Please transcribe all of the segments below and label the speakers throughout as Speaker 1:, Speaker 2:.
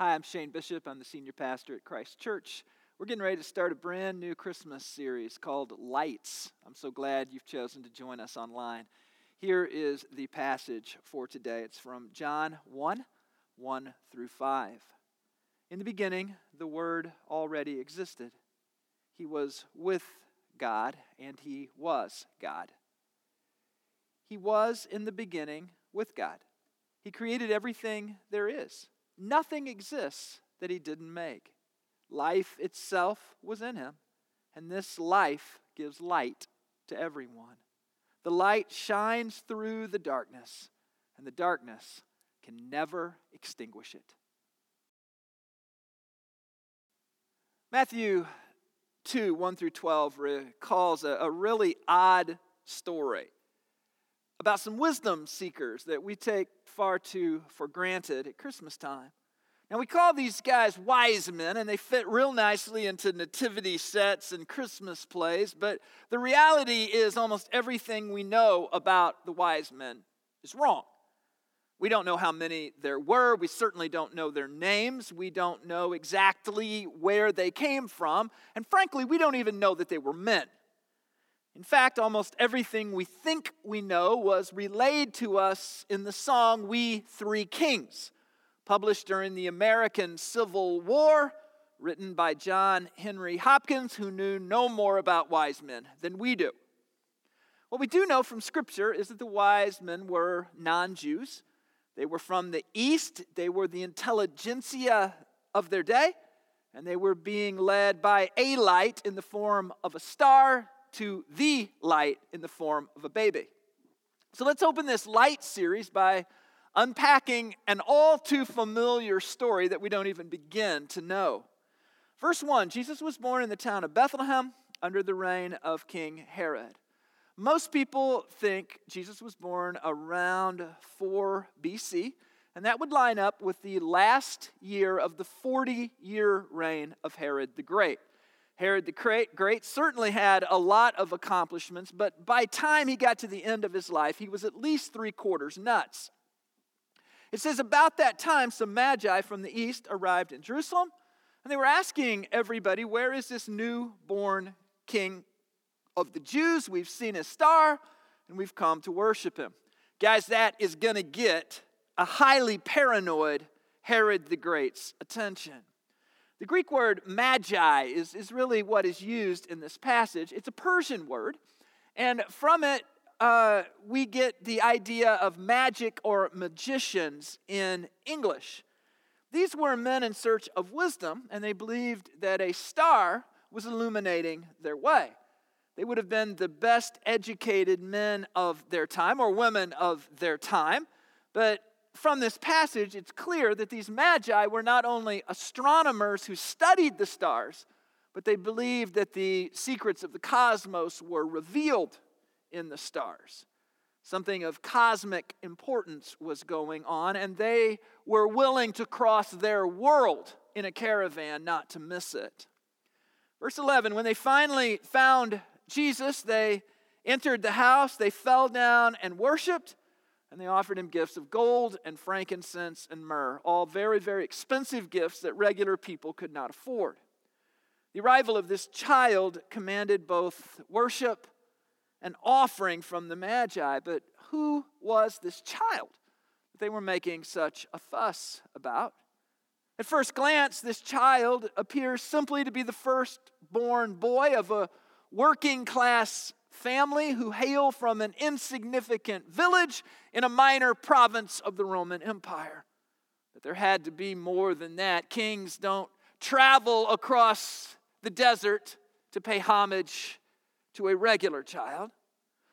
Speaker 1: Hi, I'm Shane Bishop. I'm the senior pastor at Christ Church. We're getting ready to start a brand new Christmas series called Lights. I'm so glad you've chosen to join us online. Here is the passage for today. It's from John 1 1 through 5. In the beginning, the Word already existed. He was with God, and He was God. He was in the beginning with God. He created everything there is. Nothing exists that he didn't make. Life itself was in him, and this life gives light to everyone. The light shines through the darkness, and the darkness can never extinguish it. Matthew 2 1 through 12 recalls a, a really odd story about some wisdom seekers that we take far too for granted at Christmas time. Now, we call these guys wise men, and they fit real nicely into nativity sets and Christmas plays, but the reality is almost everything we know about the wise men is wrong. We don't know how many there were. We certainly don't know their names. We don't know exactly where they came from. And frankly, we don't even know that they were men. In fact, almost everything we think we know was relayed to us in the song We Three Kings, published during the American Civil War, written by John Henry Hopkins, who knew no more about wise men than we do. What we do know from Scripture is that the wise men were non Jews. They were from the East, they were the intelligentsia of their day, and they were being led by a light in the form of a star to the light in the form of a baby. So let's open this light series by unpacking an all too familiar story that we don't even begin to know. Verse 1 Jesus was born in the town of Bethlehem under the reign of King Herod. Most people think Jesus was born around 4 BC, and that would line up with the last year of the 40 year reign of Herod the Great. Herod the Great certainly had a lot of accomplishments, but by time he got to the end of his life, he was at least three quarters nuts. It says, About that time, some magi from the east arrived in Jerusalem, and they were asking everybody, Where is this newborn king of the Jews? We've seen his star, and we've come to worship him. Guys, that is going to get a highly paranoid Herod the Great's attention. The Greek word magi is, is really what is used in this passage. It's a Persian word, and from it, uh, we get the idea of magic or magicians in English. These were men in search of wisdom, and they believed that a star was illuminating their way. They would have been the best educated men of their time or women of their time, but from this passage, it's clear that these magi were not only astronomers who studied the stars, but they believed that the secrets of the cosmos were revealed in the stars. Something of cosmic importance was going on, and they were willing to cross their world in a caravan not to miss it. Verse 11 When they finally found Jesus, they entered the house, they fell down and worshiped and they offered him gifts of gold and frankincense and myrrh, all very, very expensive gifts that regular people could not afford. The arrival of this child commanded both worship and offering from the Magi, but who was this child that they were making such a fuss about? At first glance, this child appears simply to be the firstborn boy of a working class family who hail from an insignificant village in a minor province of the Roman Empire. But there had to be more than that. Kings don't travel across the desert to pay homage to a regular child.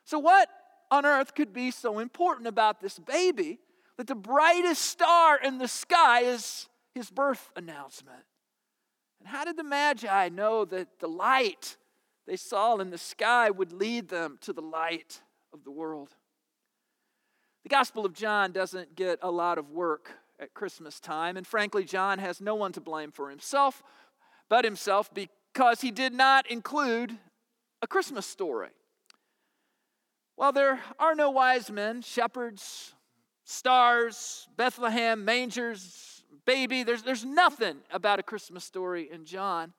Speaker 1: So, what on earth could be so important about this baby that the brightest star in the sky is his birth announcement? And how did the Magi know that the light they saw in the sky would lead them to the light of the world. The Gospel of John doesn't get a lot of work at Christmas time, and frankly, John has no one to blame for himself but himself because he did not include a Christmas story. While there are no wise men, shepherds, stars, Bethlehem, mangers, baby. There's, there's nothing about a Christmas story in John.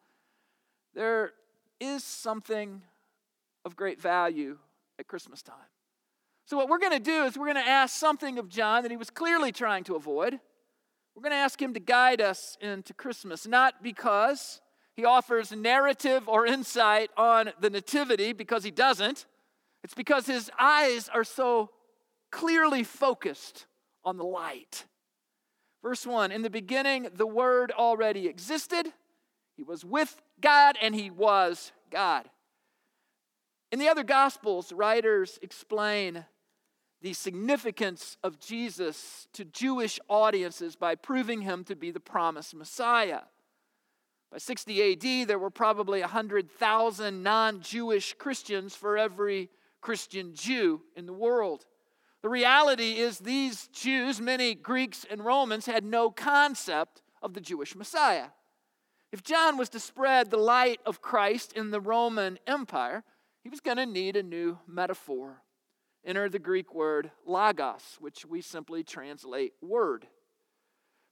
Speaker 1: There is something of great value at Christmas time. So, what we're going to do is we're going to ask something of John that he was clearly trying to avoid. We're going to ask him to guide us into Christmas, not because he offers narrative or insight on the Nativity, because he doesn't. It's because his eyes are so clearly focused on the light. Verse 1 In the beginning, the Word already existed. He was with God and he was God. In the other Gospels, writers explain the significance of Jesus to Jewish audiences by proving him to be the promised Messiah. By 60 AD, there were probably 100,000 non Jewish Christians for every Christian Jew in the world. The reality is, these Jews, many Greeks and Romans, had no concept of the Jewish Messiah. If John was to spread the light of Christ in the Roman Empire, he was going to need a new metaphor. Enter the Greek word logos, which we simply translate word.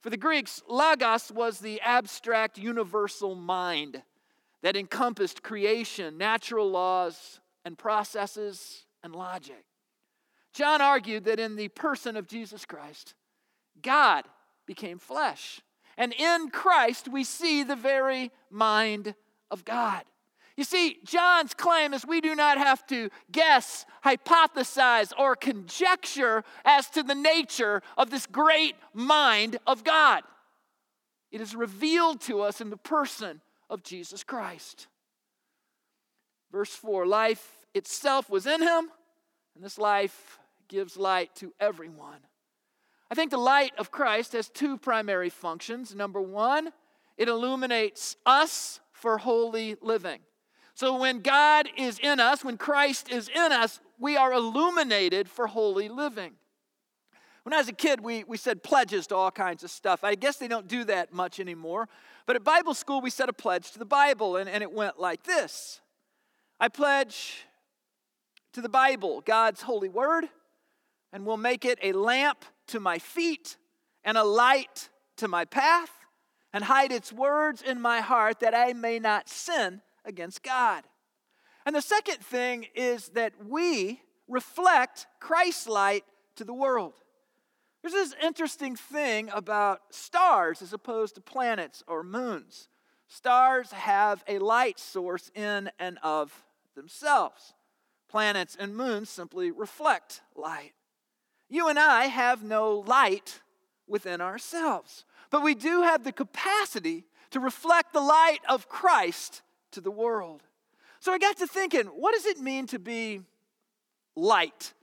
Speaker 1: For the Greeks, logos was the abstract universal mind that encompassed creation, natural laws and processes, and logic. John argued that in the person of Jesus Christ, God became flesh. And in Christ, we see the very mind of God. You see, John's claim is we do not have to guess, hypothesize, or conjecture as to the nature of this great mind of God. It is revealed to us in the person of Jesus Christ. Verse 4 life itself was in him, and this life gives light to everyone. I think the light of Christ has two primary functions. Number one, it illuminates us for holy living. So when God is in us, when Christ is in us, we are illuminated for holy living. When I was a kid, we, we said pledges to all kinds of stuff. I guess they don't do that much anymore. But at Bible school, we said a pledge to the Bible, and, and it went like this I pledge to the Bible, God's holy word, and will make it a lamp to my feet and a light to my path, and hide its words in my heart that I may not sin against God. And the second thing is that we reflect Christ's light to the world. There's this interesting thing about stars as opposed to planets or moons. Stars have a light source in and of themselves. Planets and moons simply reflect light. You and I have no light within ourselves, but we do have the capacity to reflect the light of Christ to the world. So I got to thinking, what does it mean to be light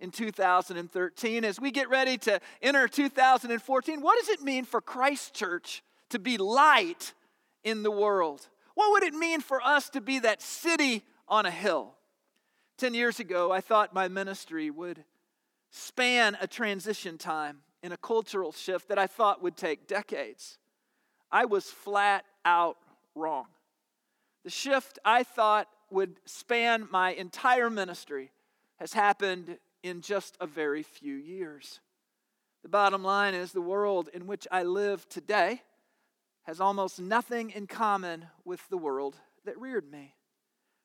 Speaker 1: in 2013 as we get ready to enter 2014? What does it mean for Christ Church to be light in the world? What would it mean for us to be that city on a hill? Ten years ago, I thought my ministry would span a transition time in a cultural shift that I thought would take decades. I was flat out wrong. The shift I thought would span my entire ministry has happened in just a very few years. The bottom line is the world in which I live today has almost nothing in common with the world that reared me.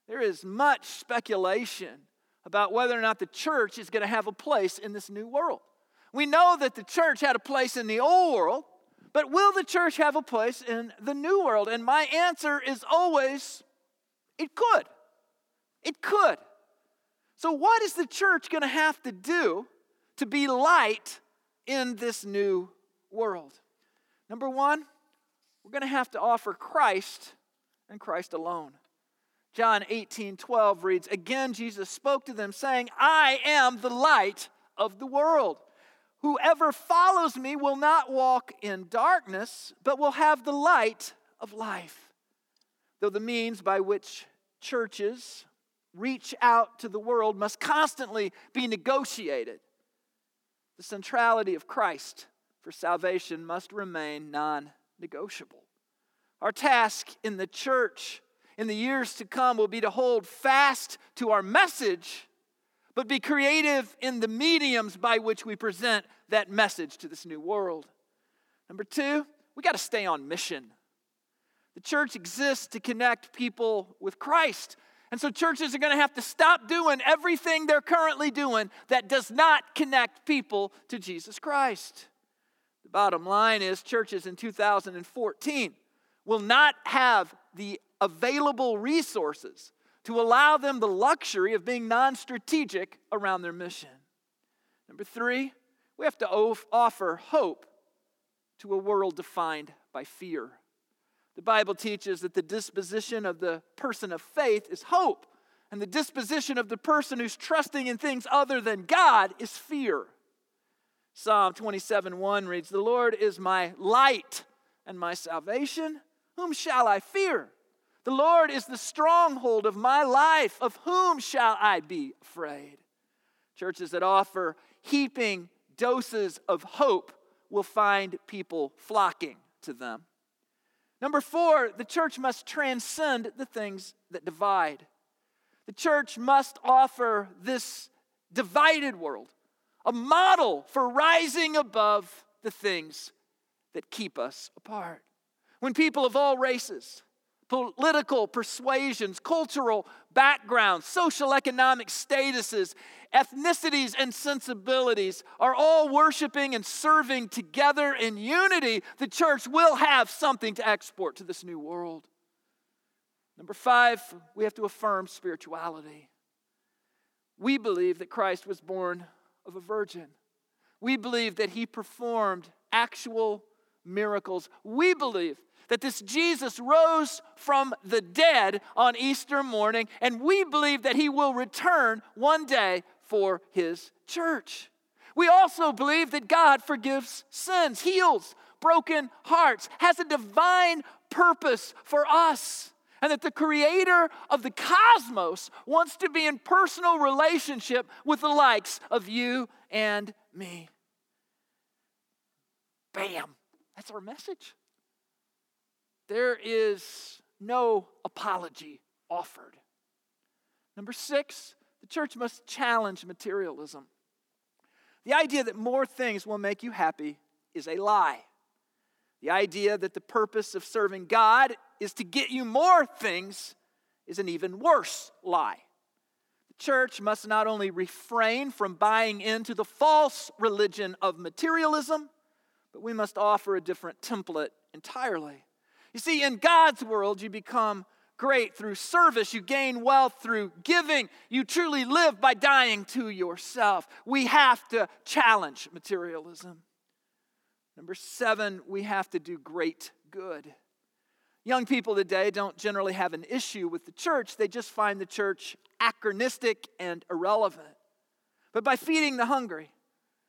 Speaker 1: There is much speculation about whether or not the church is going to have a place in this new world. We know that the church had a place in the old world, but will the church have a place in the new world? And my answer is always it could. It could. So, what is the church going to have to do to be light in this new world? Number one, we're going to have to offer Christ and Christ alone. John 18, 12 reads, Again, Jesus spoke to them, saying, I am the light of the world. Whoever follows me will not walk in darkness, but will have the light of life. Though the means by which churches reach out to the world must constantly be negotiated, the centrality of Christ for salvation must remain non negotiable. Our task in the church in the years to come will be to hold fast to our message, but be creative in the mediums by which we present that message to this new world. Number two, we got to stay on mission. The church exists to connect people with Christ. And so churches are going to have to stop doing everything they're currently doing that does not connect people to Jesus Christ. The bottom line is churches in 2014 will not have the available resources to allow them the luxury of being non strategic around their mission. Number three, we have to offer hope to a world defined by fear. The Bible teaches that the disposition of the person of faith is hope, and the disposition of the person who's trusting in things other than God is fear. Psalm 27 1 reads, The Lord is my light and my salvation. Whom shall I fear? The Lord is the stronghold of my life. Of whom shall I be afraid? Churches that offer heaping doses of hope will find people flocking to them. Number four, the church must transcend the things that divide. The church must offer this divided world a model for rising above the things that keep us apart. When people of all races, political persuasions, cultural backgrounds, social economic statuses, ethnicities, and sensibilities are all worshiping and serving together in unity, the church will have something to export to this new world. Number five, we have to affirm spirituality. We believe that Christ was born of a virgin. We believe that he performed actual miracles. We believe that this Jesus rose from the dead on Easter morning, and we believe that he will return one day for his church. We also believe that God forgives sins, heals broken hearts, has a divine purpose for us, and that the creator of the cosmos wants to be in personal relationship with the likes of you and me. Bam! That's our message. There is no apology offered. Number six, the church must challenge materialism. The idea that more things will make you happy is a lie. The idea that the purpose of serving God is to get you more things is an even worse lie. The church must not only refrain from buying into the false religion of materialism, but we must offer a different template entirely. You see, in God's world, you become great through service. You gain wealth through giving. You truly live by dying to yourself. We have to challenge materialism. Number seven, we have to do great good. Young people today don't generally have an issue with the church, they just find the church anachronistic and irrelevant. But by feeding the hungry,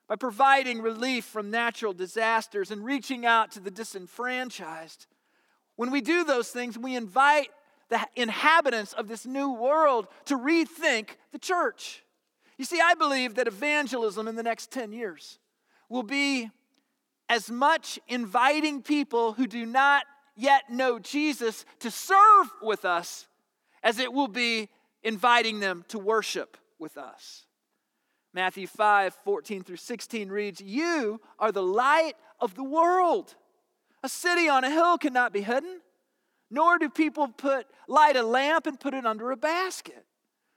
Speaker 1: by providing relief from natural disasters, and reaching out to the disenfranchised, when we do those things, we invite the inhabitants of this new world to rethink the church. You see, I believe that evangelism in the next 10 years will be as much inviting people who do not yet know Jesus to serve with us as it will be inviting them to worship with us. Matthew 5 14 through 16 reads, You are the light of the world. A city on a hill cannot be hidden, nor do people put light a lamp and put it under a basket.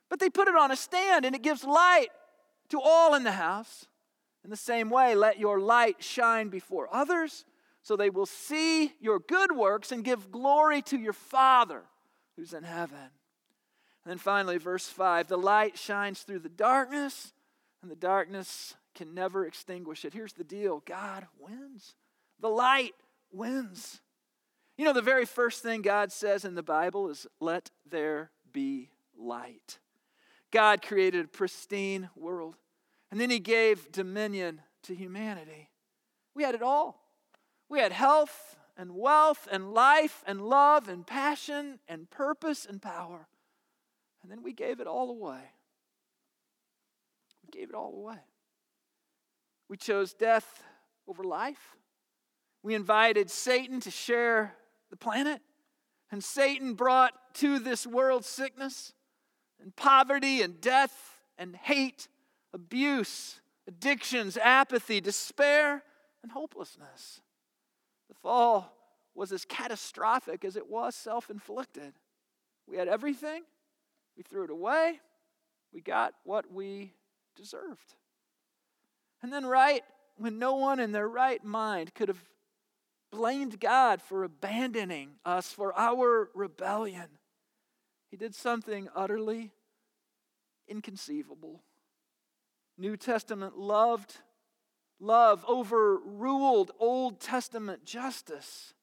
Speaker 1: But they put it on a stand and it gives light to all in the house. In the same way, let your light shine before others so they will see your good works and give glory to your Father who's in heaven. And then finally, verse 5 the light shines through the darkness, and the darkness can never extinguish it. Here's the deal God wins. The light wins. You know, the very first thing God says in the Bible is, let there be light. God created a pristine world, and then He gave dominion to humanity. We had it all. We had health and wealth and life and love and passion and purpose and power. And then we gave it all away. Gave it all away. We chose death over life. We invited Satan to share the planet, and Satan brought to this world sickness and poverty and death and hate, abuse, addictions, apathy, despair, and hopelessness. The fall was as catastrophic as it was self inflicted. We had everything, we threw it away, we got what we deserved. And then, right when no one in their right mind could have blamed God for abandoning us for our rebellion, He did something utterly inconceivable. New Testament loved love overruled Old Testament justice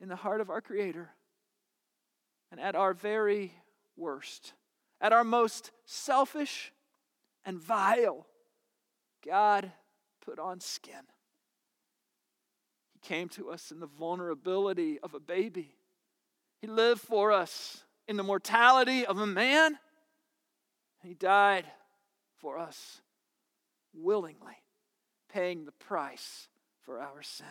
Speaker 1: in the heart of our Creator. And at our very worst, at our most selfish and vile, God put on skin. He came to us in the vulnerability of a baby. He lived for us in the mortality of a man. He died for us willingly, paying the price for our sin.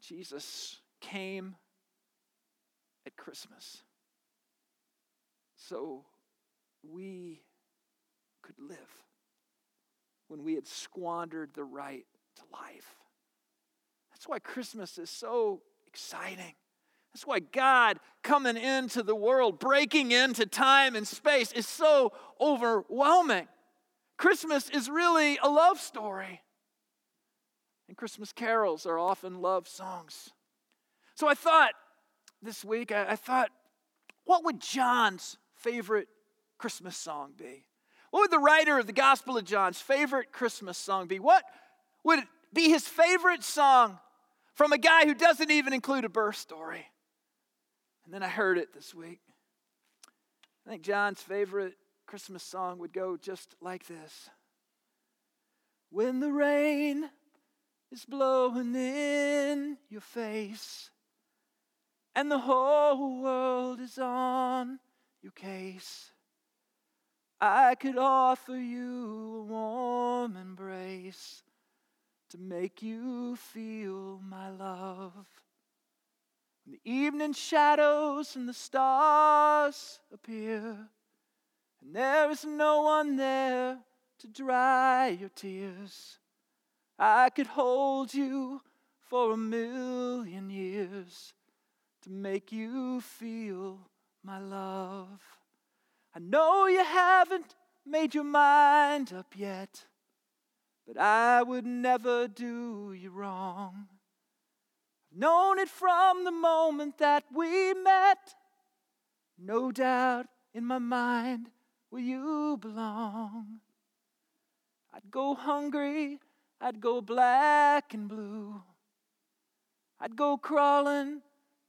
Speaker 1: Jesus came at Christmas so we could live when we had squandered the right to life. That's why Christmas is so exciting. That's why God coming into the world, breaking into time and space, is so overwhelming. Christmas is really a love story. And Christmas carols are often love songs. So I thought this week, I, I thought, what would John's favorite Christmas song be? What would the writer of the Gospel of John's favorite Christmas song be? What would be his favorite song from a guy who doesn't even include a birth story? And then I heard it this week. I think John's favorite Christmas song would go just like this When the rain is blowing in your face, and the whole world is on your case. I could offer you a warm embrace to make you feel my love. When the evening shadows and the stars appear, and there is no one there to dry your tears, I could hold you for a million years to make you feel my love. I know you haven't made your mind up yet, but I would never do you wrong. I've known it from the moment that we met. No doubt in my mind where you belong. I'd go hungry, I'd go black and blue. I'd go crawling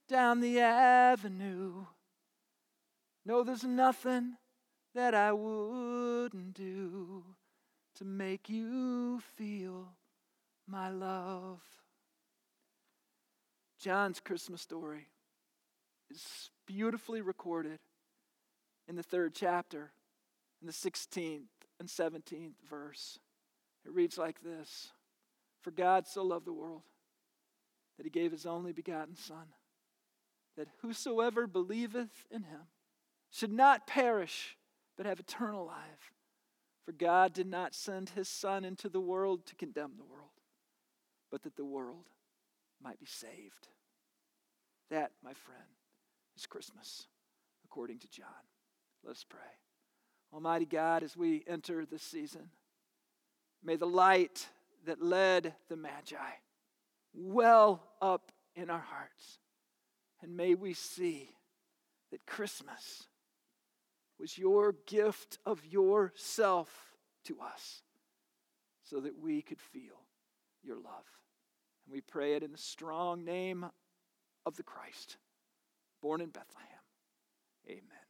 Speaker 1: down the avenue. No, there's nothing that I wouldn't do to make you feel my love. John's Christmas story is beautifully recorded in the third chapter, in the 16th and 17th verse. It reads like this For God so loved the world that he gave his only begotten Son, that whosoever believeth in him should not perish, but have eternal life. For God did not send his Son into the world to condemn the world, but that the world might be saved. That, my friend, is Christmas, according to John. Let us pray. Almighty God, as we enter this season, may the light that led the Magi well up in our hearts. And may we see that Christmas was your gift of yourself to us so that we could feel your love. And we pray it in the strong name of the Christ, born in Bethlehem. Amen.